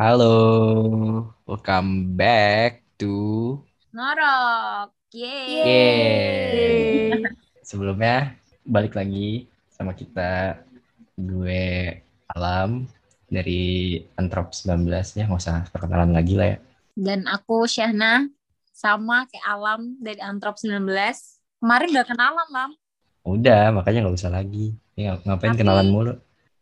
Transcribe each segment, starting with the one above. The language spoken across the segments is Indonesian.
Halo, welcome back to Ngorok. Yeay. Yeay. Sebelumnya balik lagi sama kita gue Alam dari Antrop 19 ya nggak usah perkenalan lagi lah ya. Dan aku Syahna sama kayak Alam dari Antrop 19. Kemarin udah kenalan, Lam. Udah, makanya nggak usah lagi. Ya, ngapain Tapi- kenalan mulu?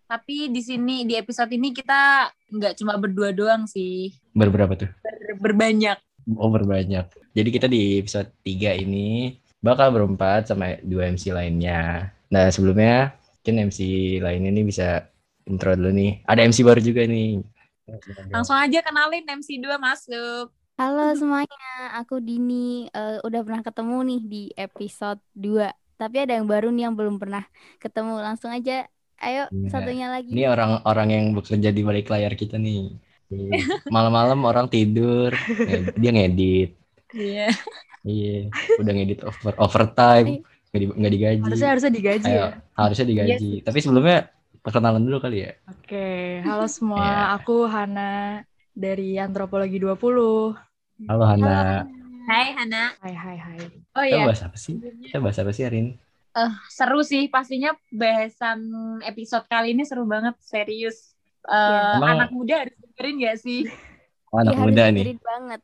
Tapi di sini di episode ini kita nggak cuma berdua doang sih. Berberapa tuh? Ber- berbanyak. Oh berbanyak. Jadi kita di episode 3 ini bakal berempat sama dua MC lainnya. Nah sebelumnya mungkin MC lainnya nih bisa intro dulu nih. Ada MC baru juga nih. Langsung aja kenalin MC2 masuk. Halo semuanya, aku Dini. Eh, udah pernah ketemu nih di episode 2. Tapi ada yang baru nih yang belum pernah ketemu. Langsung aja, ayo Iya. satunya lagi. Ini orang-orang yang bekerja di balik layar kita nih. Malam-malam orang tidur, dia ngedit. Iya. Iya, udah ngedit over overtime, nggak di- digaji. Harusnya harusnya digaji Ayo, ya. harusnya digaji. Tapi sebelumnya perkenalan dulu kali ya. Oke, halo semua. Iya. Aku Hana dari Antropologi 20. Halo Hana. Hai Hana. Hai hai hai. Oh Kita iya, bahas apa sih? Kita bahas apa sih hari ini? Seru sih pastinya bahasan episode kali ini seru banget, serius. Eh, Iya. Emang- anak muda harus dengerin gak sih? Oh, anak harus muda nih. dengerin banget.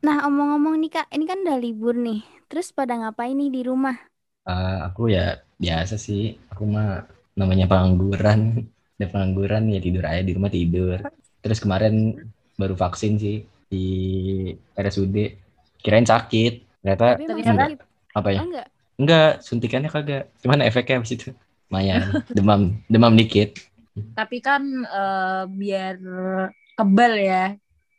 Nah, omong-omong nih Kak, ini kan udah libur nih. Terus pada ngapain nih di rumah? Ah, aku ya biasa sih. Aku mah namanya pengangguran. Ada pengangguran ya tidur aja di rumah tidur. Terus kemarin baru vaksin sih di RSUD. Kirain sakit. Ternyata ternyata- sakit. apa ya? Oh, enggak. Enggak, suntikannya kagak. Cuman efeknya habis itu lumayan. Demam, demam dikit. Tapi kan eh, biar kebal ya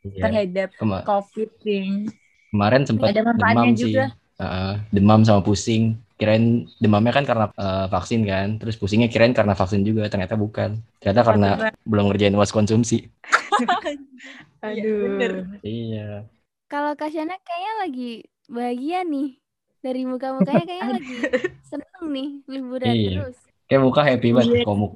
Iya. terhadap Kema- COVID nih. kemarin sempat Ada manfaatnya demam sih. juga. Heeh, demam sama pusing. Kirain demamnya kan karena eh, vaksin kan. Terus pusingnya kirain karena vaksin juga. Ternyata bukan. Ternyata karena belum ngerjain was konsumsi. Aduh. bener. Iya. Kalau Kak Syana kayaknya lagi bahagia nih. Dari muka-mukanya kayaknya lagi seneng nih liburan Iya. terus. Kayak muka happy banget Iya komuk.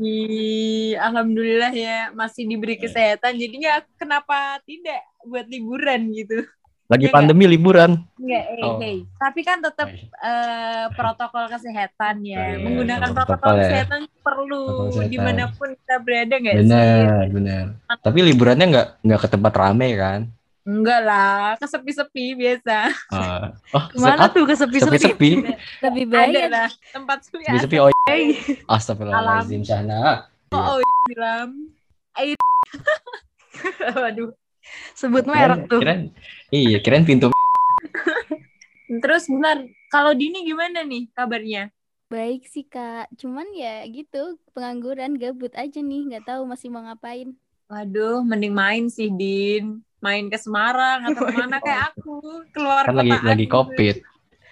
Alhamdulillah ya masih diberi kesehatan. Jadinya kenapa tidak buat liburan gitu? Lagi Iya pandemi liburan. Enggak, eh, Oh. hey. Tapi kan tetap iya. eh, protokol kesehatan ya. iya, Menggunakan protokol protokol ya. kesehatan perlu Protokol kesehatan. di mana pun kita berada nggak sih? Benar, benar. Tapi liburannya nggak nggak ke tempat rame kan? Enggak lah, kesepi-sepi biasa. Ah. oh, Ke mana se- tuh ke sepi-sepi? sepi-sepi? Lebih baik Ada lah tempat sepi. Sepi-sepi oh. iya. Astagfirullahaladzim Syahna. Oh, oh bilang. Waduh. Sebut merek tuh. Kirain, iya, kirain pintu Terus benar, kalau Dini gimana nih kabarnya? Baik sih Kak, cuman ya gitu pengangguran gabut aja nih, nggak tahu masih mau ngapain. Waduh, mending main sih, Din. Main ke Semarang atau ke mana kayak aku. Keluar kan lagi kotaan lagi covid.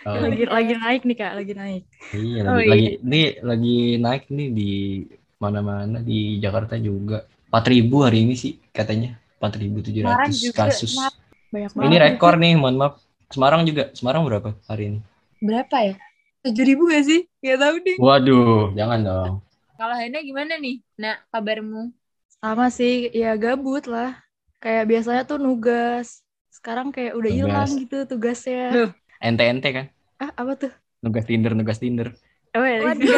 Oh, Lagi lagi naik nih Kak, lagi naik. iya, Oh, lagi, iya. lagi ini lagi naik nih di mana-mana di Jakarta juga. 4000 hari ini sih katanya. Semarang 4700 juga, kasus. Banyak Ini rekor nih, mohon maaf. Semarang juga. Semarang berapa hari ini? Berapa ya? Tujuh ribu gak sih? Gak tahu deh. Waduh, jangan dong. Kalau Hena gimana nih? Nah, kabarmu? Sama sih, ya gabut lah. Kayak biasanya tuh nugas. Sekarang kayak udah Nugas. hilang gitu tugasnya. Ente-ente kan? Ah, apa tuh? Nugas Tinder, nugas Tinder. Oh, ya, Waduh,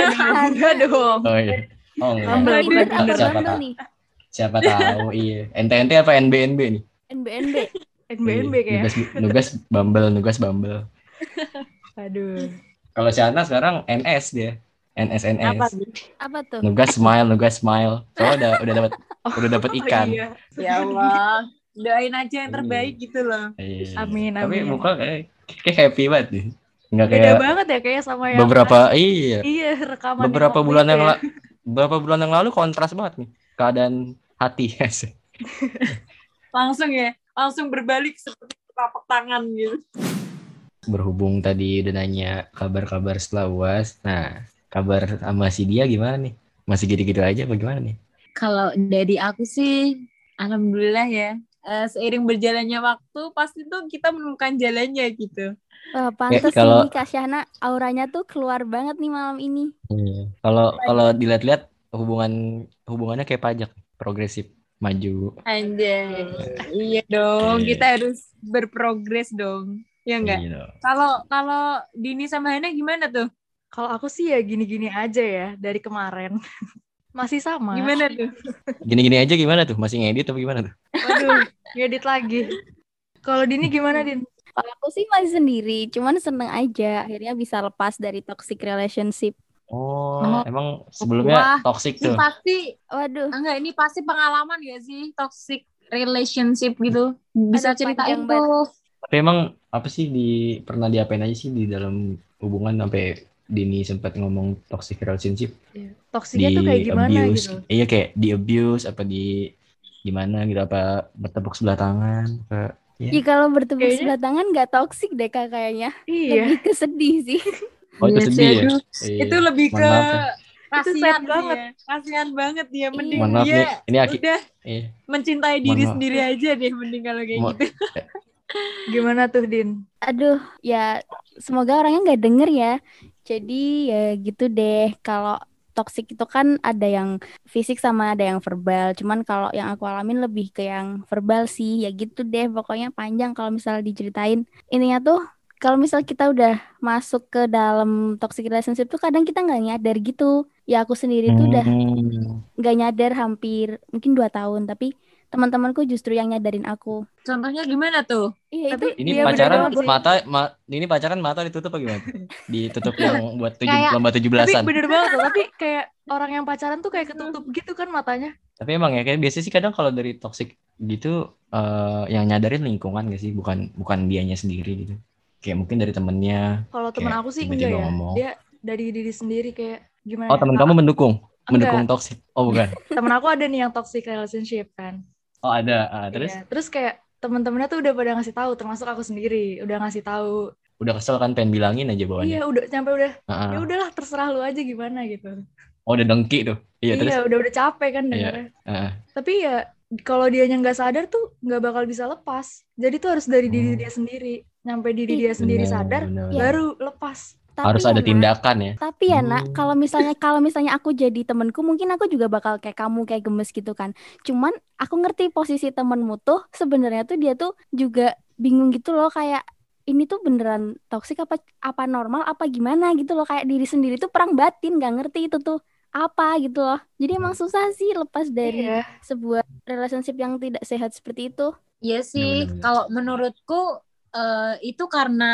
enggak dong. Oh iya. Oh enggak. Bukan apa Tinder. Siapa tahu? nih? Siapa tahu, iya. Ente-ente apa NBNB nih? NBNB. NBNB Iya, kayak. Nugas, nugas Bumble, nugas Bumble. Aduh. Kalau Shana sekarang NS dia. NS NS. Apa? Apa tuh? Nugas smile, nugas smile. Soalnya udah udah dapat udah dapat ikan. Oh, iya. Ya Allah. Doain aja yang terbaik gitu loh. Iya. Amin, Tapi amin. muka kayak, kayak happy banget nih. Enggak Beda kayak banget ya kayak sama yang beberapa iya. Iya, rekaman Beberapa yang bulan yang ya. la- beberapa bulan yang lalu kontras banget nih keadaan hati. Langsung ya. Langsung berbalik seperti telapak tangan gitu. Berhubung tadi udah nanya kabar-kabar setelah UAS. Nah, kabar sama si dia gimana nih? Masih gitu-gitu aja apa gimana nih? Kalau dari aku sih, Alhamdulillah ya. Eh, seiring berjalannya waktu, pasti tuh kita menemukan jalannya gitu. Wah, pantes sih kalau- nih Kak Syahna auranya tuh keluar banget nih malam ini. Iya. Kalau kalau dilihat-lihat hubungan hubungannya kayak pajak progresif maju. Anjay. Iya dong, Iya. kita harus berprogres dong. Ya enggak? Iya. Kalau kalau Dini sama Hana gimana tuh? Kalau aku sih ya gini-gini aja ya dari kemarin. Masih sama. Gimana tuh? Gini-gini aja gimana tuh? Masih ngedit atau gimana tuh? Waduh, ngedit lagi. Kalau Dini gimana, Din? Kalau aku sih masih sendiri, cuman seneng aja akhirnya bisa lepas dari toxic relationship. Oh, Oh. emang sebelumnya Wah, toxic Ini tuh. pasti Waduh, enggak ini pasti pengalaman gak sih toxic relationship gitu? Bisa Aduh, ceritain tuh. Tapi emang apa sih di pernah diapain aja sih di dalam hubungan sampai Dini sempat ngomong toxic relationship Toksiknya di tuh kayak gimana abuse. gitu. Iya kayak di abuse apa di gimana gitu apa bertepuk sebelah tangan apa ya. ya kalau bertepuk Kayaknya- sebelah tangan nggak toxic deh kak kayaknya. Iya. Lebih kesedih sih. Oh itu Iya sedih ya. Iya. Itu lebih Mohon ke maaf ya. kasihan sad sih banget. ya. Kasihan banget dia mending Mohon maaf dia nih, ini aki udah iya. mencintai Mohon diri maaf. sendiri aja deh mending kalau kayak Mo- gitu. Gimana tuh, Din? Aduh, ya semoga orangnya nggak denger ya. Jadi ya gitu deh. Kalau toxic itu kan ada yang fisik sama ada yang verbal. Cuman kalau yang aku alamin lebih ke yang verbal sih. Ya gitu deh. Pokoknya panjang kalau misal diceritain. Intinya tuh kalau misal kita udah masuk ke dalam toxic relationship tuh kadang kita nggak nyadar gitu. Ya aku sendiri tuh udah Hmm. nggak nyadar hampir mungkin dua tahun. Tapi teman-temanku justru yang nyadarin aku. Contohnya gimana tuh? Iya Tapi itu Ini Iya, pacaran mata ma- ini pacaran mata ditutup apa gimana? Ditutup yang buat tujuh Kayak- lomba tujuh Tapi belasan. bener banget loh, tapi kayak orang yang pacaran tuh kayak ketutup gitu kan matanya. Tapi emang ya kayak biasanya sih kadang kalau dari toxic gitu eh, yang nyadarin lingkungan gak sih bukan bukan dianya sendiri gitu. Kayak mungkin dari temennya. Kalau temen aku sih enggak ya. ngomong. Dia dari diri sendiri kayak gimana Oh ya? temen kamu mendukung Enggak. mendukung toxic. Oh bukan. Temen aku ada nih yang toxic relationship kan. Oh ada. Ah, terus Iya. Terus kayak temen-temennya tuh udah pada ngasih tahu, termasuk aku sendiri udah ngasih tahu. udah kesel kan pengen bilangin aja bawaannya. Iya, udah sampai udah Ah, ah. ya udahlah terserah lu aja gimana gitu. Oh udah dengki tuh. Iya terus. udah udah capek kan Iya. dengarnya. Ah, ah. Tapi ya kalau dianya nggak sadar tuh nggak bakal bisa lepas. Jadi tuh harus dari diri Hmm. dia sendiri. Sampai diri Ih, dia sendiri Bener, sadar, bener. Iya. baru lepas. Tapi Harus ya, ada Nak, tindakan ya. Tapi ya nak, Hmm. kalau misalnya kalau misalnya aku jadi temenku, mungkin aku juga bakal kayak kamu kayak gemes gitu kan. Cuman aku ngerti posisi temenmu tuh sebenarnya tuh dia tuh juga bingung gitu loh kayak ini tuh beneran toksik apa apa normal apa gimana gitu loh kayak diri sendiri tuh perang batin nggak ngerti itu tuh apa gitu loh. Jadi emang susah sih lepas dari Iya. sebuah relationship yang tidak sehat seperti itu. Iya sih, bener-bener. kalau menurutku eh, itu karena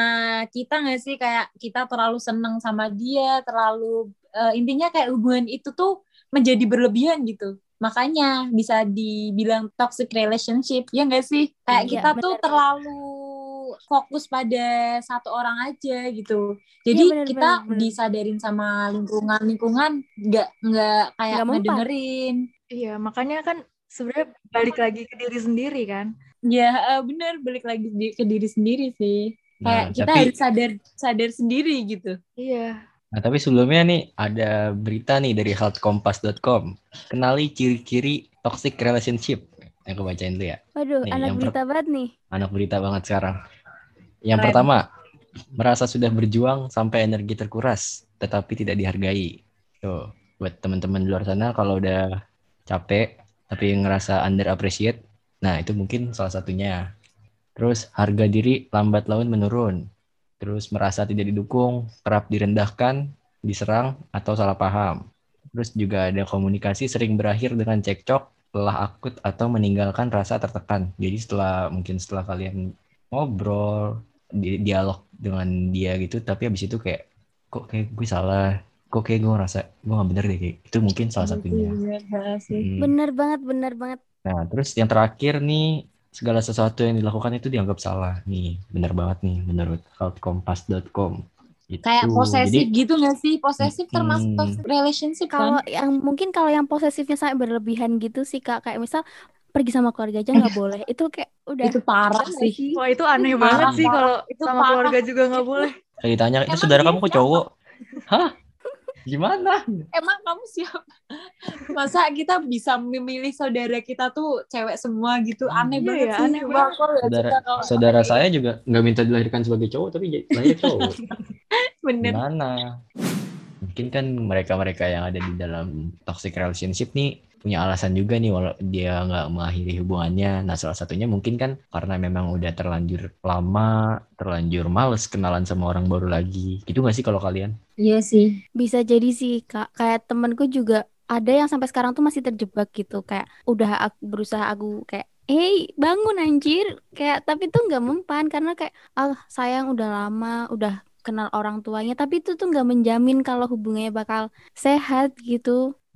kita nggak sih kayak kita terlalu seneng sama dia, terlalu eh, intinya kayak hubungan itu tuh menjadi berlebihan gitu. Makanya bisa dibilang toxic relationship, ya nggak sih? Kayak Iya, kita tuh bener. terlalu fokus pada satu orang aja gitu. Jadi Iya, bener, kita bener, bener. disadarin sama lingkungan lingkungan nggak nggak kayak Nggak ngedengerin. Iya, makanya kan sebenarnya balik lagi ke diri sendiri kan. Ya eh, bener balik lagi di- ke diri sendiri sih. Kayak Nah, kita tapi harus sadar sadar sendiri gitu. Iya. Nah, tapi sebelumnya nih ada berita nih dari healthkompas.com. Kenali ciri-ciri toxic relationship. Aku bacain dulu ya. Waduh, Nih, anak yang berita banget nih. Anak berita banget sekarang. Yang Keren. pertama, merasa sudah berjuang sampai energi terkuras, tetapi tidak dihargai. Tuh, buat teman-teman di luar sana kalau udah capek tapi ngerasa under appreciate, nah itu mungkin salah satunya. Terus harga diri lambat laun menurun. Terus merasa tidak didukung, kerap direndahkan, diserang atau salah paham. Terus juga ada komunikasi sering berakhir dengan cekcok, lelah akut atau meninggalkan rasa tertekan. Jadi setelah mungkin setelah kalian ngobrol, di dialog dengan dia gitu, tapi habis itu kayak kok kayak gue salah, kok kayak gue ngerasa gue gak bener deh kayak itu mungkin salah satunya. Iya sih. Hmm. Bener banget, bener banget. Nah, terus yang terakhir nih, segala sesuatu yang dilakukan itu dianggap salah. Nih, bener banget nih menurut healthkompas.com. Gitu. Kayak posesif Jadi, gitu gak sih? Posesif Hmm. termasuk relationship Kalau kan? yang mungkin kalau yang posesifnya sampai berlebihan gitu sih kak, kayak misal pergi sama keluarga aja nggak boleh. Itu kayak udah Itu parah sih. sih. Wah, itu aneh Parah, banget sih kalau Itu sama parah. keluarga juga nggak boleh. kayak ditanya, itu Emang saudara kamu kok siapa?" cowok? Hah? Gimana? Emang kamu siapa? Masa kita bisa memilih saudara kita tuh cewek semua gitu? Aneh Iya banget ya, sih. aneh banget. Saudara, kalau saudara saya juga nggak minta dilahirkan sebagai cowok, tapi jadi lahir cowok. bener. Gimana? Mungkin kan mereka-mereka yang ada di dalam toxic relationship nih punya alasan juga nih walau dia nggak mengakhiri hubungannya. Nah salah satunya mungkin kan karena memang udah terlanjur lama, terlanjur males kenalan sama orang baru lagi. Gitu nggak sih kalau kalian? Iya sih. Bisa jadi sih, Kak. Kayak temenku juga ada yang sampai sekarang tuh masih terjebak gitu. Kayak udah aku berusaha aku kayak Hei, bangun anjir. Kayak tapi tuh nggak mempan karena kayak ah sayang udah lama, udah kenal orang tuanya, tapi itu tuh nggak menjamin kalau hubungannya bakal sehat gitu.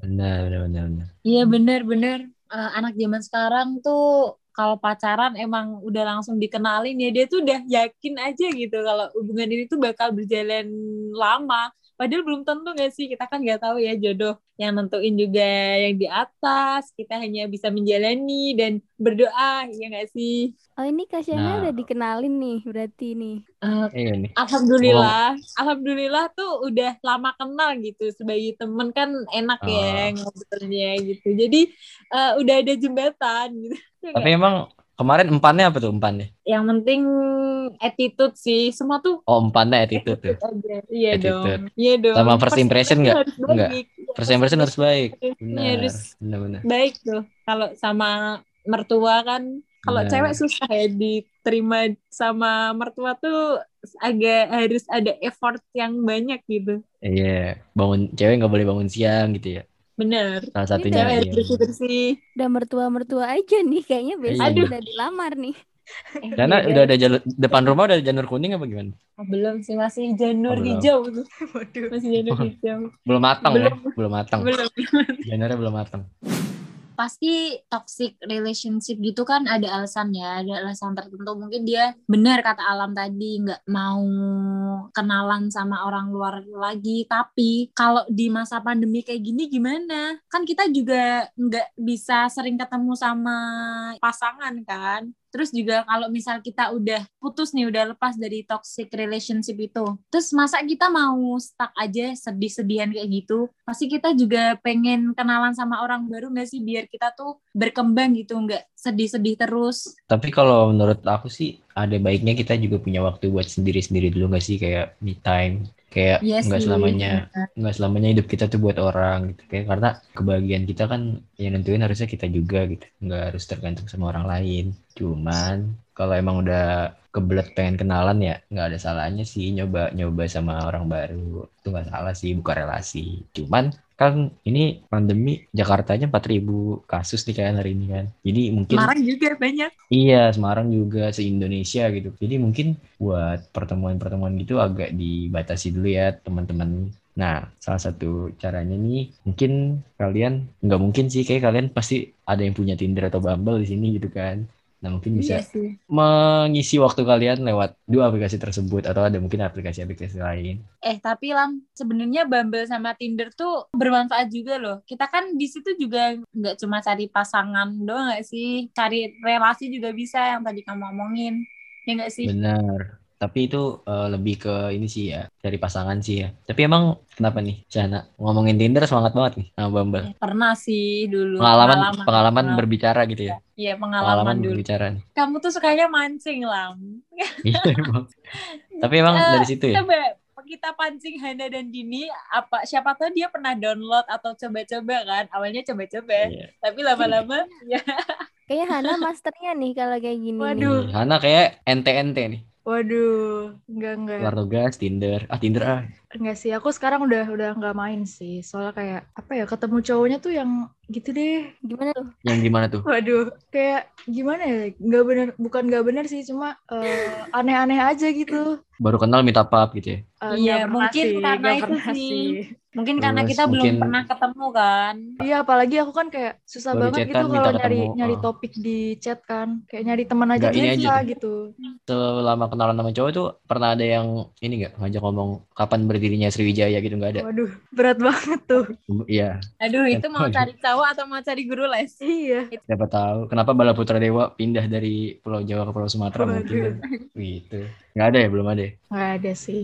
Benar, benar, benar. benar. Iya bener-bener Eh, anak zaman sekarang tuh kalau pacaran emang udah langsung dikenalin ya dia tuh udah yakin aja gitu kalau hubungan ini tuh bakal berjalan lama. Padahal belum tentu gak sih kita kan nggak tahu ya jodoh yang nentuin juga yang di atas. Kita hanya bisa menjalani dan berdoa ya gak sih. Oh ini Kasiana Nah. udah dikenalin nih berarti nih. Eh, Iya nih. Alhamdulillah, alhamdulillah tuh udah lama kenal gitu sebagai temen kan enak ya Oh. ngobrolnya gitu. Jadi eh, udah ada jembatan gitu. Tapi emang kemarin empannya apa tuh empannya? Yang penting attitude sih, semua tuh Oh empannya attitude tuh. aja. Iya Attitude. dong, iya dong. Sama first impression nggak? harus Nggak. baik. Iya, First impression harus baik. Iya, Benar, harus benar, benar. baik tuh. Kalau sama mertua kan, kalau Benar. cewek susah ya diterima sama mertua tuh agak harus ada effort yang banyak gitu. Iya, bangun cewek nggak boleh bangun siang gitu ya. Bener. Salah Ini satunya cewek Cewek iya. bersih bersih. Udah mertua-mertua aja nih kayaknya besok Aduh. udah dilamar nih. Karena udah ada jalur depan rumah udah ada janur kuning apa gimana? Oh, belum sih masih janur Oh, belum. hijau tuh. Waduh. Masih janur hijau. Belum matang Belum. ya, belum matang. Belum. Janurnya belum matang. Pasti toxic relationship gitu kan ada alasannya, ada alasan tertentu. Mungkin dia benar kata Alam tadi nggak mau kenalan sama orang luar lagi. Tapi kalau di masa pandemi kayak gini gimana? Kan kita juga nggak bisa sering ketemu sama pasangan kan. Terus juga kalau misal kita udah putus nih, udah lepas dari toxic relationship itu. Terus masa kita mau stuck aja sedih-sedihan kayak gitu? Pasti kita juga pengen kenalan sama orang baru nggak sih? Biar kita tuh berkembang gitu, nggak sedih-sedih terus. Tapi kalau menurut aku sih ada baiknya kita juga punya waktu buat sendiri-sendiri dulu nggak sih? Kayak me time. Kayak Iya nggak sih. selamanya nggak selamanya hidup kita tuh buat orang gitu. Kayak karena kebahagiaan kita kan yang nentuin harusnya kita juga gitu. Nggak harus tergantung sama orang lain. Cuman kalau emang udah kebelet pengen kenalan ya nggak ada salahnya sih nyoba nyoba sama orang baru. Itu nggak salah sih buka relasi. Cuman kan ini pandemi Jakarta aja 4000 kasus nih kayak hari ini kan jadi mungkin Semarang juga banyak. Iya, Semarang juga se-Indonesia gitu. Jadi mungkin buat pertemuan-pertemuan gitu agak dibatasi dulu ya teman-teman. Nah, salah satu caranya nih mungkin kalian nggak mungkin sih kayak kalian pasti ada yang punya Tinder atau Bumble di sini gitu kan. Nah, mungkin bisa Iya sih. mengisi waktu kalian lewat dua aplikasi tersebut atau ada mungkin aplikasi-aplikasi lain. Eh tapi Lam, sebenarnya Bumble sama Tinder tuh bermanfaat juga loh. Kita kan di situ juga nggak cuma cari pasangan doang nggak sih, cari relasi juga bisa yang tadi kamu omongin, ya nggak sih? Benar. Tapi itu eh, lebih ke ini sih ya, dari pasangan sih ya. Tapi emang kenapa nih, Cana? Ngomongin Tinder semangat banget nih sama Bumble. Eh, Pernah sih dulu. Pengalaman pengalaman Pengalaman. berbicara gitu ya. Iya pengalaman, Pengalaman dulu. berbicara. nih. Kamu tuh sukanya mancing Lam. Iya emang. Tapi emang Eh, dari situ ya. Coba kita pancing Hana dan Dini, apa siapa tahu dia pernah download atau coba-coba kan? Awalnya coba-coba, Iya. tapi lama-lama ya Kayaknya Hana masternya nih kalau kayak gini. Waduh. Nih, Hana kayak ente-ente nih. Waduh, enggak enggak. Keluar tugas, Tinder. Ah, Tinder ah. Enggak sih, aku sekarang udah udah nggak main sih. Soalnya kayak apa ya, ketemu cowoknya tuh yang gitu deh. Gimana tuh? Yang gimana tuh? Waduh, kayak gimana ya? Nggak bener, bukan nggak bener sih, cuma eh, aneh-aneh aja gitu. Baru kenal minta pap gitu ya. Eh, Iya, mungkin sih, karena itu sih. mungkin karena kita belum mungkin- pernah ketemu kan. Iya, apalagi aku kan kayak susah Baru banget chatan, gitu kalau nyari ketemu. nyari Oh. topik di chat kan. Kayak nyari teman aja ini tuh aja gitu. Selama kenalan sama cowok tuh pernah ada yang ini nggak ngajak ngomong kapan berdirinya Sriwijaya gitu nggak ada? Waduh, berat banget tuh. Iya, Aduh, itu mau cari cowok atau mau cari guru les? Iya. siapa tahu. Kenapa Bala Putra Dewa pindah dari Pulau Jawa ke Pulau Sumatera Waduh. mungkin kan? Gitu. Nggak ada ya, belum ada. ya? Nggak ada sih.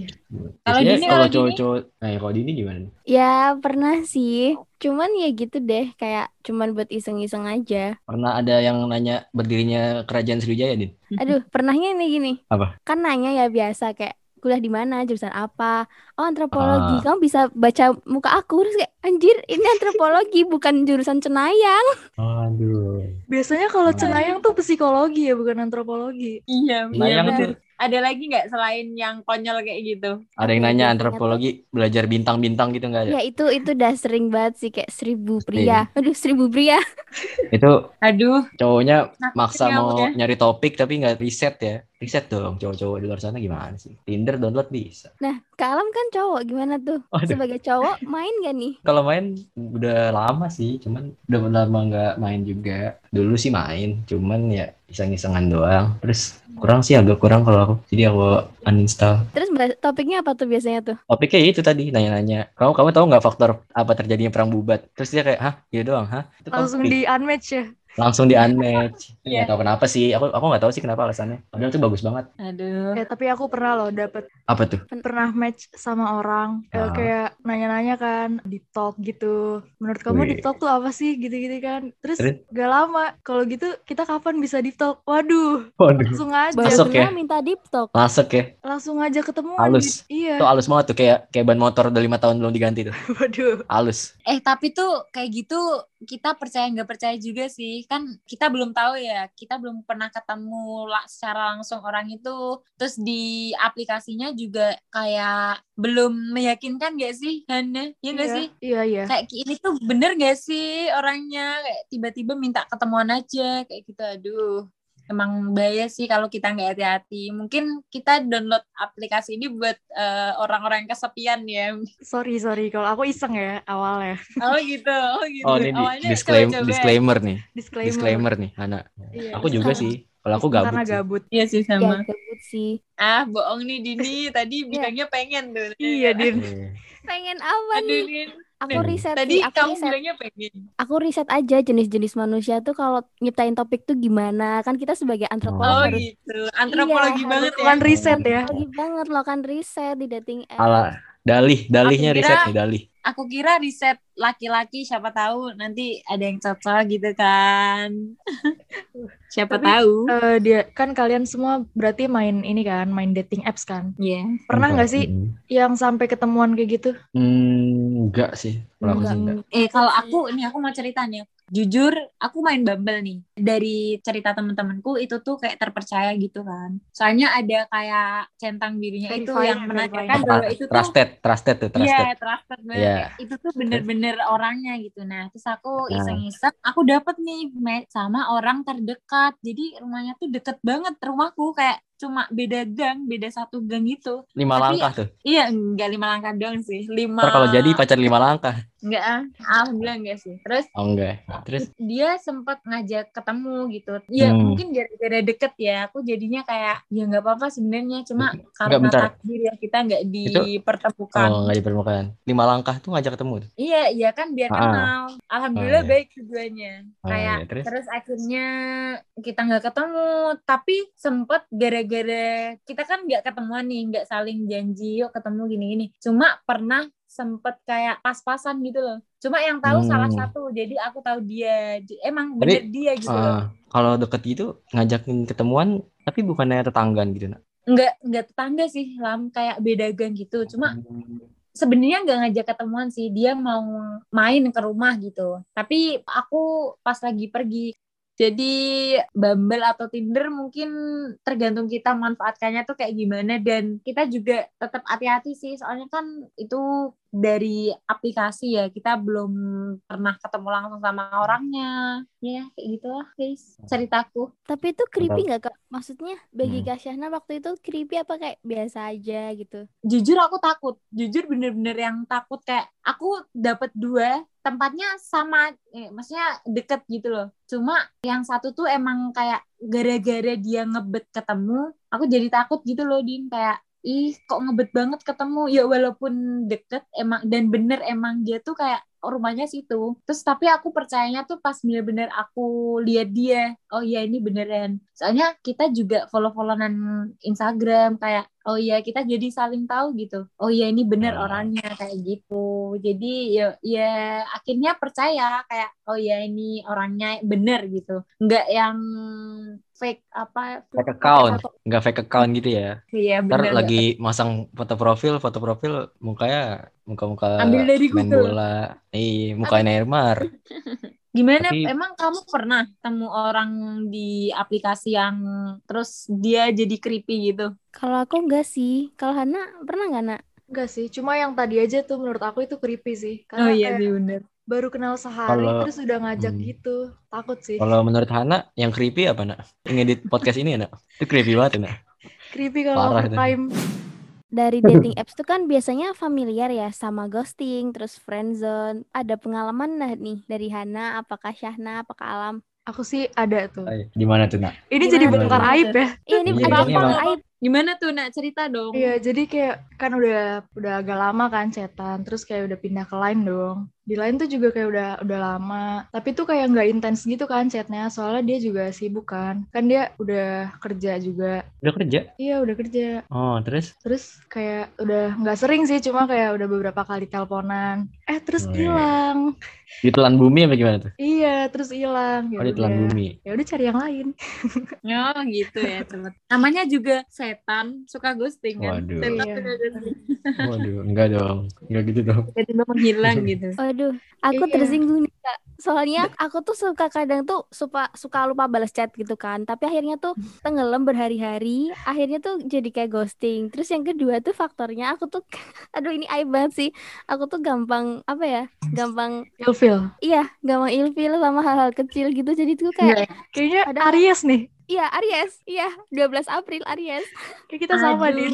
Kalau Dini, kalau cowok-cowok, nah ya kalau Dini gimana? nih? Ya pernah sih. Cuman ya gitu deh, kayak cuman buat iseng-iseng aja. Pernah ada yang nanya berdirinya kerajaan Sriwijaya, Din? Aduh, pernahnya nih gini. Apa? Kan nanya ya biasa kayak kuliah di mana, jurusan apa. Oh, antropologi. Ah. Kamu bisa baca muka aku terus kayak anjir, ini antropologi bukan jurusan Cenayang. Aduh. Biasanya kalau Nah. Cenayang tuh psikologi ya, bukan antropologi. Iya, Cenayang bener. tuh- Ada lagi nggak selain yang konyol kayak gitu? Ada yang nanya antropologi belajar bintang-bintang gitu nggak ada? Ya itu itu udah sering banget sih kayak seribu pria. Aduh, seribu pria. Itu Aduh, cowoknya maksa mau ya. nyari topik tapi nggak riset ya. Riset dong cowok-cowok di luar sana gimana sih? Tinder download bisa. Nah, Kak Alam kan cowok, gimana tuh? Waduh. Sebagai cowok main gak nih? Kalau main udah lama sih, cuman udah lama nggak main juga. Dulu sih main, cuman ya iseng-isengan doang. Terus kurang sih agak kurang kalau aku. Jadi aku uninstall. Terus topiknya apa tuh biasanya tuh? Topiknya itu tadi nanya-nanya. Kamu kamu tahu nggak faktor apa terjadinya perang bubat? Terus dia kayak, hah, iya doang, hah? Itu Langsung topik. di unmatch ya. Langsung di unmatch. Iya. Nggak tahu kenapa sih. Aku aku nggak tahu sih kenapa alasannya. Padahal itu bagus banget. aduh. Eh, tapi aku pernah loh dapet Apa tuh? pernah match sama orang eh, Ah. kayak nanya-nanya kan deep talk gitu. Menurut kamu deep talk tuh apa sih gitu-gitu kan. Terus Terus? gak lama kalau gitu kita kapan bisa deep talk? Waduh, Waduh. langsung aja. Masuk ya? minta deep talk. Masuk ya. Langsung aja ketemu Halus. Iya. Itu halus banget tuh kayak kayak ban motor udah lima tahun belum diganti tuh. Waduh. Halus. Eh tapi tuh kayak gitu kita percaya nggak percaya juga sih kan kita belum tahu ya kita belum pernah ketemu secara langsung orang itu. Terus di aplikasinya juga kayak belum meyakinkan gak sih Hana? Ya gak Iya, sih? Iya, iya. kayak ini tuh bener gak sih orangnya? Kayak tiba-tiba minta ketemuan aja kayak gitu. Aduh emang bahaya sih kalau kita nggak hati-hati mungkin kita download aplikasi ini buat eh, orang-orang yang kesepian ya Sorry, sorry kalau aku iseng ya awalnya. oh gitu oh gitu Oh, ini di- Awalnya disclaimer coba-coba. disclaimer nih. Disclaimer. Disclaimer nih, Hana. Iya, Aku juga Sama. sih. Kalau aku Karena gabut sih. gabut. Iya sih Ya, sama. gabut sih. Ah, bohong nih Dini. Tadi bilangnya pengen tuh. Iya, Din. Iya. Pengen apa Aduh, nih? Din. Aku riset Tadi sih, aku kamu riset. bilangnya pengen. Aku riset aja jenis-jenis manusia tuh kalau nyiptain topik tuh gimana. Kan kita sebagai antropolog Oh harus gitu. Antropologi Iya, banget ya. Bukan riset ya. antropologi banget loh kan riset di dating app. Ala dalih, dalihnya riset nih, dalih. Aku kira riset laki-laki siapa tahu nanti ada yang cocok gitu kan. siapa Tapi, tahu. Eh, dia kan kalian semua berarti main ini kan, main dating apps kan. Iya. Pernah nggak sih Hmm. yang sampai ketemuan kayak gitu? Hmm, enggak sih. Kalau aku sih enggak. Eh kalau aku nih aku mau cerita nih. Jujur aku main Bumble nih. Dari cerita temen-temenku itu tuh kayak terpercaya gitu kan. Soalnya ada kayak centang birunya itu yang verifying. bahwa itu tuh Trusted, trusted tuh, trusted. Iya, trusted banget. Iya. Kayak Itu tuh bener-bener orangnya gitu. Nah, terus aku Nah. iseng-iseng, aku dapet nih sama orang terdekat. Jadi rumahnya tuh deket banget rumahku, kayak cuma beda gang, beda satu gang gitu. Lima Tapi- langkah tuh. Iya, enggak lima langkah doang sih. Lima. Ntar kalau jadi pacar lima langkah. Enggak, ah. alhamdulillah enggak sih. Terus Oh enggak. Terus dia sempat ngajak ketemu gitu. Ya Hmm. mungkin gara-gara deket ya. Aku jadinya kayak ya nggak apa-apa sebenarnya. Cuma Enggak, karena bentar. takdir ya kita nggak dipertemukan. oh enggak di permukaan. Lima langkah tuh ngajak ketemu. Iya, iya kan biar Ah. kenal. Alhamdulillah Oh, iya. baik tujuannya. Oh, Kayak iya, terus? terus? akhirnya kita nggak ketemu, tapi sempet gara-gara kita kan nggak ketemuan nih, nggak saling janji yuk ketemu gini-gini. Cuma pernah sempet kayak pas-pasan gitu loh. Cuma yang tahu Hmm. salah satu, jadi aku tahu dia. Emang bener dia gitu loh. Ah, kalau deket gitu ngajakin ketemuan tapi bukannya tetanggaan gitu nak. Nggak nggak tetangga sih, lam kayak beda gang gitu. Cuma sebenarnya nggak ngajak ketemuan sih dia mau main ke rumah gitu tapi aku pas lagi pergi jadi Bumble atau Tinder mungkin tergantung kita manfaatkannya tuh kayak gimana dan kita juga tetap hati-hati sih soalnya kan itu dari aplikasi ya kita belum pernah ketemu langsung sama orangnya. Ya kayak gitu lah guys. Ceritaku. Tapi itu creepy nggak kak? Maksudnya bagi Hmm. Kak Syahna waktu itu creepy apa kayak biasa aja gitu? jujur aku takut. Jujur bener-bener yang takut kayak aku dapat dua tempatnya sama eh, maksudnya deket gitu loh. Cuma yang satu tuh emang kayak gara-gara dia ngebet ketemu aku jadi takut gitu loh din. Kayak ih kok ngebet banget ketemu. Ya walaupun deket emang dan bener emang dia tuh kayak rumahnya situ. Terus tapi aku percayanya tuh pas bener-bener aku lihat dia. Oh iya ini beneran. Soalnya kita juga follow-followan Instagram kayak oh iya kita jadi saling tahu gitu. Oh iya ini bener Ah. orangnya kayak gitu. Jadi ya ya akhirnya percaya kayak oh iya ini orangnya bener gitu. Nggak yang fake apa Fake account, nggak fake account gitu ya. iya Ntar bener lagi masang foto profil, foto profil mukanya muka-muka Ambil dari main Google. bola. Iya, mukanya Neymar. Gimana? Tapi- Emang kamu pernah temu orang di aplikasi yang terus dia jadi creepy gitu? Kalau aku enggak sih. Kalau Hana pernah nggak nak? Enggak sih, cuma yang tadi aja tuh menurut aku itu creepy sih. Karena Oh iya kayak bener. Baru kenal sehari Kalau- terus udah ngajak Hmm. gitu. Takut sih. Kalau menurut Hana, yang creepy apa nak? Yang edit podcast ini ya nak? Itu creepy banget ya nak? Creepy kalau overtime. Dari dating apps tuh kan biasanya familiar ya sama ghosting, terus friendzone. Ada pengalaman nah nih dari Hana, apakah Syahna, apakah Alam? Aku sih ada tuh. Gimana tuh nak? Ini Gimana jadi bongkar aib ya. Iya ini Iya, ada bongkar aib. Gimana tuh nak cerita dong? Iya, jadi kayak kan udah udah agak lama kan chatan, terus kayak udah pindah ke line dong. Di line tuh juga kayak udah udah lama, tapi tuh kayak nggak intens gitu kan chatnya, soalnya dia juga sibuk kan. Kan dia udah kerja juga. Udah kerja? Iya, udah kerja. Oh, terus? Terus kayak udah nggak sering sih, cuma kayak udah beberapa kali teleponan. Eh, terus Oh, iya. hilang. Ditelan bumi apa gimana tuh? Iya, terus hilang. Ya Oh, ditelan udah. bumi. Ya udah cari yang lain. Oh gitu ya teman. Namanya juga setan suka ghosting kan? Waduh. Setan Iya. ghosting. Waduh, enggak dong. Enggak gitu dong. Tiba-tiba menghilang gitu. Waduh, aku Iya. tersinggung nih kak. Soalnya aku tuh suka kadang tuh suka suka lupa balas chat gitu kan. Tapi akhirnya tuh tenggelam berhari-hari. Akhirnya tuh jadi kayak ghosting. Terus yang kedua tuh faktornya aku tuh, aduh ini aib banget sih. Aku tuh gampang apa ya? Gampang, Ilfil. iya, gampang ilfil sama hal-hal kecil gitu. Jadi tuh kayak, Kayaknya Ada- Aries nih. iya Aries, iya 12 April Aries. Kayak kita sama, Aduh. Din.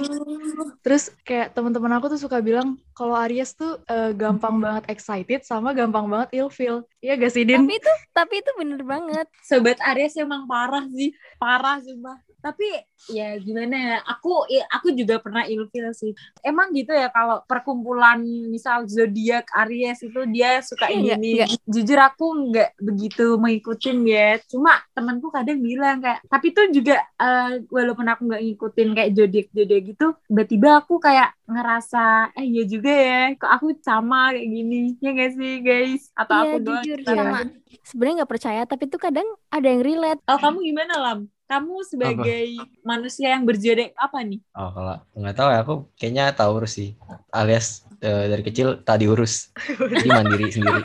Terus kayak teman-teman aku tuh suka bilang kalau Aries tuh eh, gampang banget excited sama gampang banget ilfil. Iya gak sih, Din? Tapi itu, tapi itu bener banget. Sobat Aries emang parah sih, parah sumpah. Tapi ya gimana ya, aku ya, aku juga pernah ilfil sih. Emang gitu ya kalau perkumpulan misal zodiak Aries itu dia suka Iya, ini. iya. Jujur aku nggak begitu mengikutin ya. Cuma temanku kadang bilang kayak, tapi tuh juga eh, walaupun aku nggak ngikutin kayak zodiak zodiak gitu, tiba-tiba aku kayak ngerasa, eh iya juga ya, kok aku sama kayak gini, ya gak sih guys? Atau Iya, aku doang? jujur yang sama. Sebenarnya nggak percaya, tapi tuh kadang ada yang relate. Oh, kamu gimana, Lam? Kamu sebagai manusia yang berjodek apa nih? Oh, kalau nggak tahu ya, aku kayaknya Taurus sih. Alias eh, dari kecil tak diurus. Jadi mandiri sendiri.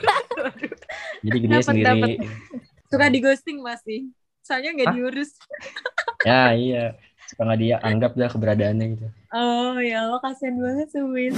Jadi gede Dapet, sendiri. dapet. Suka di ghosting pasti. Soalnya nggak diurus. Ya, iya. Suka nggak dia anggap dah keberadaannya gitu. Oh, ya Allah, kasihan banget Suwin.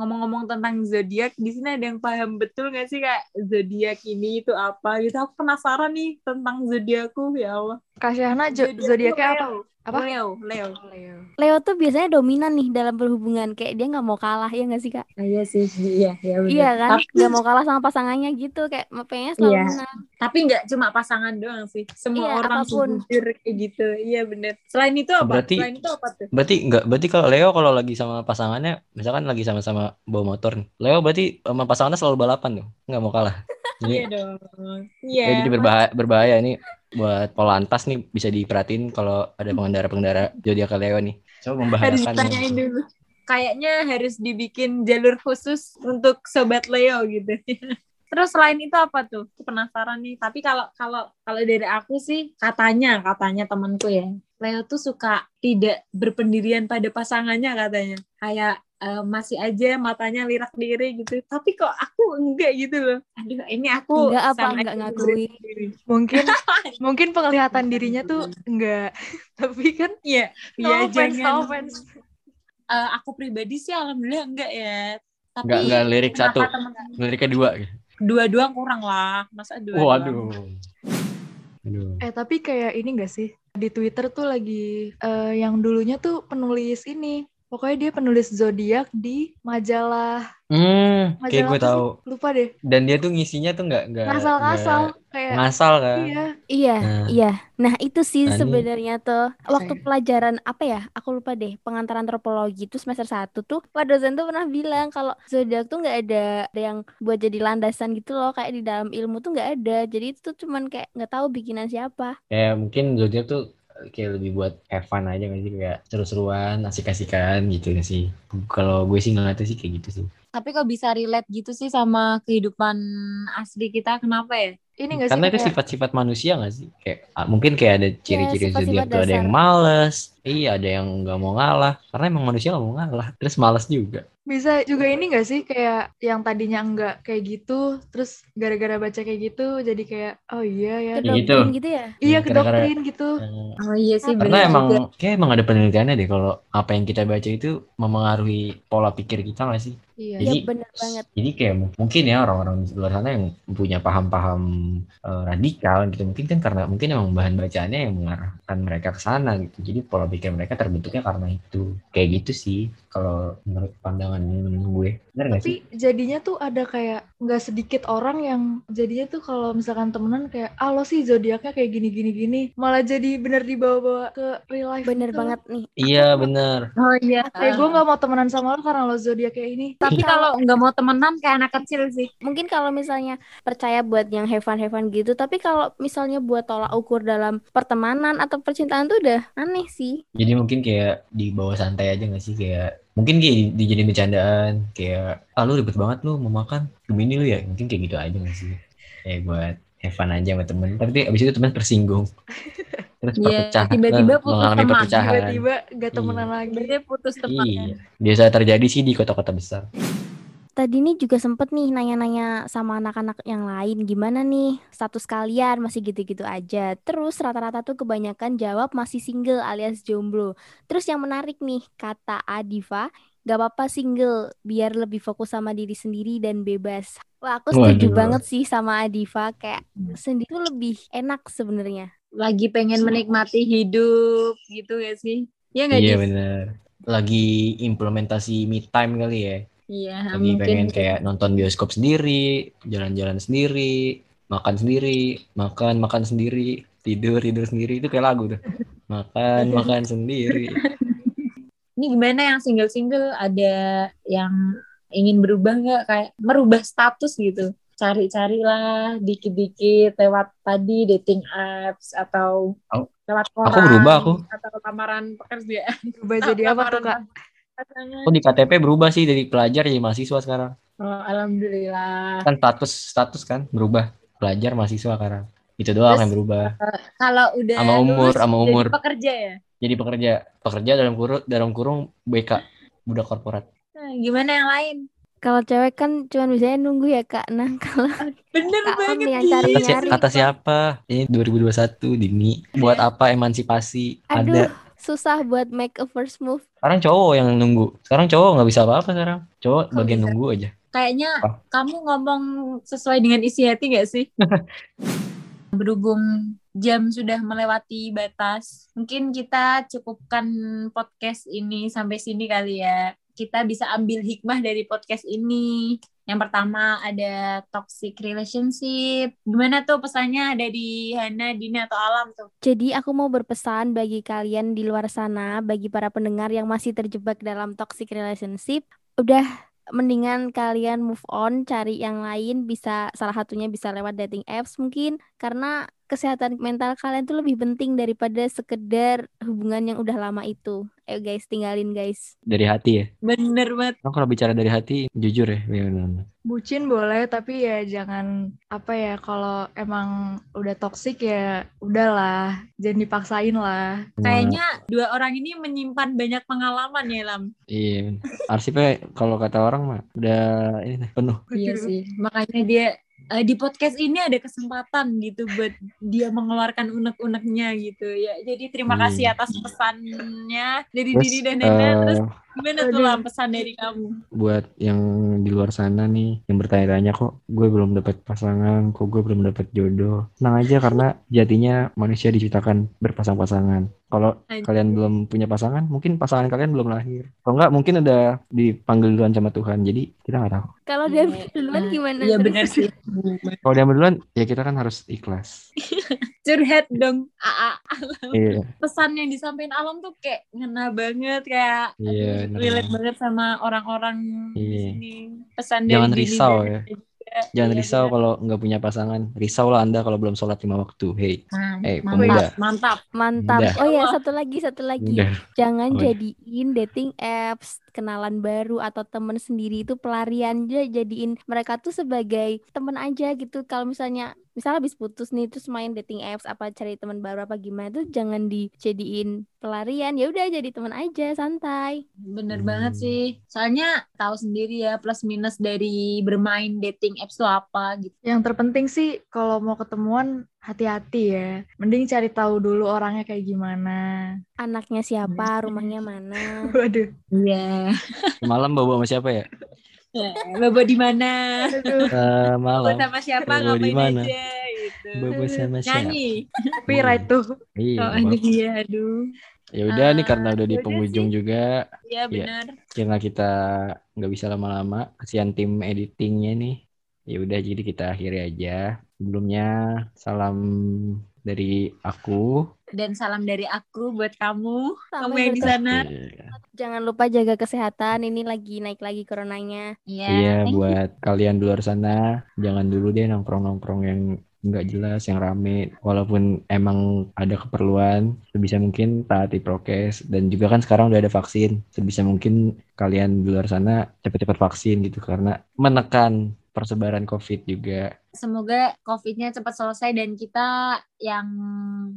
Ngomong-ngomong tentang zodiak, di sini ada yang paham betul nggak sih kayak zodiak ini itu apa gitu? Aku penasaran nih tentang zodiakku, ya Allah. Kak Syahna Zodiakku zodiaknya apa? Leo. Apa? Leo, Leo. Leo. Leo tuh biasanya dominan nih dalam berhubungan. Kayak dia nggak mau kalah, ya nggak sih kak? Ah, iya sih, iya, iya bener. Iya kan? Tapi, Nggak mau kalah sama pasangannya gitu. Kayak pengen selalu Iya. menang. tapi nggak cuma pasangan doang sih. Semua Iya, orang apa pun. jujur kayak gitu. Iya bener. Selain itu apa? Berarti- Selain itu apa tuh? Berarti enggak, berarti kalau Leo kalau lagi sama pasangannya, misalkan lagi sama-sama bawa motor nih. Leo berarti sama pasangannya selalu balapan tuh, nggak mau kalah. Jadi, Iya dong. Iya. ya, jadi berbahaya, berbahaya ini buat polantas nih bisa diperhatiin kalau ada pengendara-pengendara zodiak Leo nih. Coba harus membahayakan. ditanyain nih. dulu. Kayaknya harus dibikin jalur khusus untuk sobat Leo gitu. Terus selain itu apa tuh? Aku penasaran nih. Tapi kalau kalau kalau dari aku sih katanya katanya temanku ya. Leo tuh suka tidak berpendirian pada pasangannya katanya. Kayak eh, masih aja matanya lirak diri gitu. Tapi kok aku enggak gitu loh. Aduh, ini aku Enggak apa, sama enggak ngakui. Mungkin mungkin penglihatan dirinya tuh enggak. Tapi kan Iya, no offense, no jangan. offense. Eh, aku pribadi sih alhamdulillah enggak ya. Tapi Enggak, enggak lirik satu, teman- liriknya dua. gitu. dua-dua kurang lah masa dua Waduh. Aduh. Eh tapi kayak ini gak sih? Di Twitter tuh lagi eh, yang dulunya tuh penulis ini. Pokoknya dia penulis zodiak di majalah Hmm, kayak majalah gue apa sih? tahu. Lupa deh. Dan dia tuh ngisinya tuh nggak nggak Ngasal-ngasal kayak ngasal kan. iya. Iya, Nah. iya. Nah, itu sih Nah, ini- sebenarnya tuh waktu Saya. pelajaran apa ya? Aku lupa deh, pengantar antropologi itu semester 1 tuh Pak dosen tuh pernah bilang kalau zodiak tuh nggak ada ada yang buat jadi landasan gitu loh, kayak di dalam ilmu tuh nggak ada. Jadi itu tuh cuman kayak nggak tahu bikinan siapa. Kayak mungkin zodiak tuh kayak lebih buat have fun aja nggak sih kayak seru-seruan, asik-asikan gitu sih. Kalau gue sih ngeliatnya sih kayak gitu sih. tapi kok bisa relate gitu sih sama kehidupan asli kita kenapa ya ini gak sih Karena itu kayak- sifat-sifat manusia gak sih? Kayak ah, mungkin kayak ada ciri-ciri sifat-sifat zodiak tuh ada yang males, iya ada yang nggak mau ngalah. Karena emang manusia nggak mau ngalah, terus males juga. bisa juga ini gak sih kayak yang tadinya enggak kayak gitu terus gara-gara baca kayak gitu jadi kayak oh iya ya Kayak gitu. Kedoktrin gitu ya? iya Iya, gara-gara- kedoktrin gitu Eh, Oh iya sih Karena bener emang juga. kayak emang ada penelitiannya deh kalau apa yang kita baca itu memengaruhi pola pikir kita nggak sih? Iya Jadi bener banget. Jadi kayak mu- mungkin ya orang-orang di luar sana yang punya paham-paham eh, radikal gitu mungkin kan karena mungkin emang bahan bacaannya yang mengarahkan mereka ke sana gitu. Jadi pola pikir mereka terbentuknya karena itu. Kayak gitu sih kalau menurut pandangan gue. Sih? tapi jadinya tuh ada kayak nggak sedikit orang yang jadinya tuh kalau misalkan temenan kayak ah lo sih zodiaknya kayak gini gini gini malah jadi bener dibawa-bawa ke real life Bener gitu. banget nih. Iya benar. Oh iya. kayak gue nggak mau temenan sama lo karena lo zodiak kayak ini Tapi kalau nggak mau temenan kayak anak kecil sih. Mungkin kalau misalnya percaya buat yang have fun have fun gitu, tapi kalau misalnya buat tolak ukur dalam pertemanan atau percintaan tuh udah aneh sih. Jadi mungkin kayak di bawah santai aja nggak sih kayak mungkin kayak dijadiin bercandaan kayak ah lu ribet banget lu mau makan? Gemini lu ya? Mungkin kayak gitu aja nggak sih? Kayak buat have fun aja sama temen. Tapi abis itu temen tersinggung. Terus Iya, perpecahan tiba-tiba dan putus mengalami teman, perpecahan. tiba-tiba gak temenan lagi Berarti putus teman iya biasa terjadi sih di kota-kota besar Tadi nih juga sempet nih nanya-nanya sama anak-anak yang lain gimana nih status kalian masih gitu-gitu aja. Terus rata-rata tuh kebanyakan jawab masih single alias jomblo. Terus yang menarik nih kata Adiva, gak apa-apa single biar lebih fokus sama diri sendiri dan bebas. Wah aku setuju Waduh. banget sih sama Adiva kayak sendiri tuh lebih enak sebenarnya. Lagi pengen menikmati hidup gitu ya sih. Iya nggak iya bener lagi implementasi me time kali ya Iya lagi mungkin. pengen kayak nonton bioskop sendiri jalan-jalan sendiri makan sendiri makan makan sendiri tidur tidur sendiri itu kayak lagu tuh makan makan sendiri Ini gimana yang single-single ada yang ingin berubah nggak kayak merubah status gitu? Cari-carilah dikit-dikit lewat tadi dating apps atau Aku- lewat aku koran berubah, aku. atau lamaran pekerjaan. berubah jadi apa tuh kak Aku di KTP berubah sih dari pelajar jadi mahasiswa sekarang. Oh, alhamdulillah. kan status status kan berubah. Pelajar mahasiswa sekarang. Itu doang Terus- yang berubah. Kalau udah Sama umur, sama jadi umur. pekerja ya. jadi pekerja. Pekerja dalam kurung dalam kurung BK budak korporat. Nah, gimana yang lain? Kalau cewek kan cuma bisanya nunggu ya kak. Nah kalau Bener Kak Am banget yang cari kata, si- nyari. kata siapa? Ini 2021 Dini. Buat apa emansipasi aduh ada susah buat make a first move. sekarang cowok yang nunggu sekarang cowok nggak bisa apa-apa sekarang cowok Kok bagian bisa? nunggu aja Kayaknya Apa? kamu ngomong sesuai dengan isi hati gak sih? Berhubung jam sudah melewati batas, mungkin kita cukupkan podcast ini sampai sini kali ya. Kita bisa ambil hikmah dari podcast ini. Yang pertama ada toxic relationship. Gimana tuh pesannya dari Hana, Dina, atau Alam tuh? Jadi aku mau berpesan bagi kalian di luar sana, bagi para pendengar yang masih terjebak dalam toxic relationship, udah mendingan kalian move on, cari yang lain, bisa salah satunya bisa lewat dating apps mungkin, karena kesehatan mental kalian tuh lebih penting daripada sekedar hubungan yang udah lama itu. Ayo guys, tinggalin guys. dari hati ya Bener banget. Nah, kalau bicara dari hati jujur ya bener-bener. bucin boleh tapi ya jangan apa ya kalau emang udah toksik ya udahlah jangan dipaksain lah Kayaknya dua orang ini menyimpan banyak pengalaman ya, Lam. iya arsipnya kalau kata orang mah udah ini penuh Iya sih, makanya dia eh, di podcast ini ada kesempatan gitu buat dia mengeluarkan unek-uneknya gitu ya. Jadi terima kasih atas pesannya dari Terus, Didi dan Nana. Terus eh, gimana tuh. Lam pesan dari kamu? buat yang di luar sana nih yang bertanya-tanya kok gue belum dapat pasangan kok gue belum dapat jodoh tenang aja karena jatinya manusia diciptakan berpasang-pasangan kalau kalian belum punya pasangan mungkin pasangan kalian belum lahir kalau enggak mungkin udah dipanggil duluan sama Tuhan jadi kita nggak tahu Kalau dia duluan gimana? Iya benar sih. kalau dia duluan ya kita kan harus ikhlas Curhat dong. Aa, iya pesan yang disampaikan Alam tuh kayak ngena banget kayak Iya, aduh, bener relate banget. banget sama orang-orang di Iya. sini. Pesan Jangan dari risau ya. Juga. jangan Iya, risau benar. kalau nggak punya pasangan risau lah anda kalau belum sholat lima waktu hey Nah, Eh, mantap, pemuda. mantap. Mantap. Udah. Oh ya, satu lagi, satu lagi. udah Jangan Apa? jadiin dating apps, kenalan baru atau temen sendiri itu pelarian aja jadiin mereka tuh sebagai temen aja gitu. Kalau misalnya misal habis putus nih terus main dating apps apa cari teman baru apa gimana tuh jangan dijadiin pelarian ya udah jadi teman aja santai Bener Hmm. banget sih. Soalnya tahu sendiri ya plus minus dari bermain dating apps tuh apa gitu. Yang terpenting sih kalau mau ketemuan hati-hati ya. Mending cari tahu dulu orangnya kayak gimana. anaknya siapa rumahnya mana Waduh. Iya. Malam bawa sama siapa ya? Bobo di mana? Aduh. Eh, Bobo malam. sama siapa? Bobo di Ngapain mana? aja gitu. Bobo sama siapa? Nyanyi. Copyright tuh. Iya. Oh, apa-apa. dia, aduh. Ya udah nih Ah, karena udah di yaudah penghujung sih. juga, Iya benar. karena kita nggak bisa lama-lama, kasihan tim editingnya nih. Ya udah jadi kita akhiri aja. Sebelumnya salam dari aku. Dan salam dari aku buat kamu. kamu Sampai yang di sana. Iya. jangan lupa jaga kesehatan ini lagi naik lagi coronanya Iya. Iya, thank you. buat kalian di luar sana, jangan dulu deh nongkrong-nongkrong yang nggak jelas, yang rame. Walaupun emang ada keperluan, sebisa mungkin taati prokes. Dan juga kan sekarang udah ada vaksin. Sebisa mungkin kalian di luar sana cepet-cepet vaksin gitu, karena menekan persebaran COVID juga. Semoga COVID-nya cepat selesai dan kita yang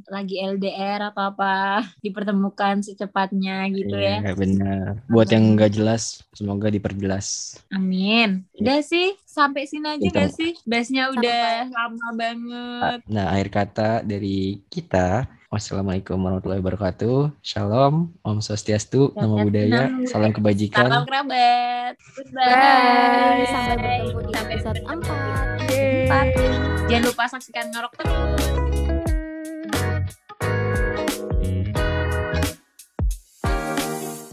lagi LDR atau apa dipertemukan secepatnya gitu ya. Iya, benar. Buat yang nggak jelas, semoga diperjelas. Amin. Udah sih, sampai sini aja Kita- gak sih? Bahasnya udah lama banget. Nah, akhir kata dari kita, wassalamualaikum warahmatullahi wabarakatuh. Shalom, Om Swastiastu, Namo Swastiastu, Buddhaya, Namo salam kebajikan. Salam kerabat. Goodbye. Bye. sampai bertemu di Sampai episode bertemu. 4 Yeay. Jangan lupa saksikan ngorok terus.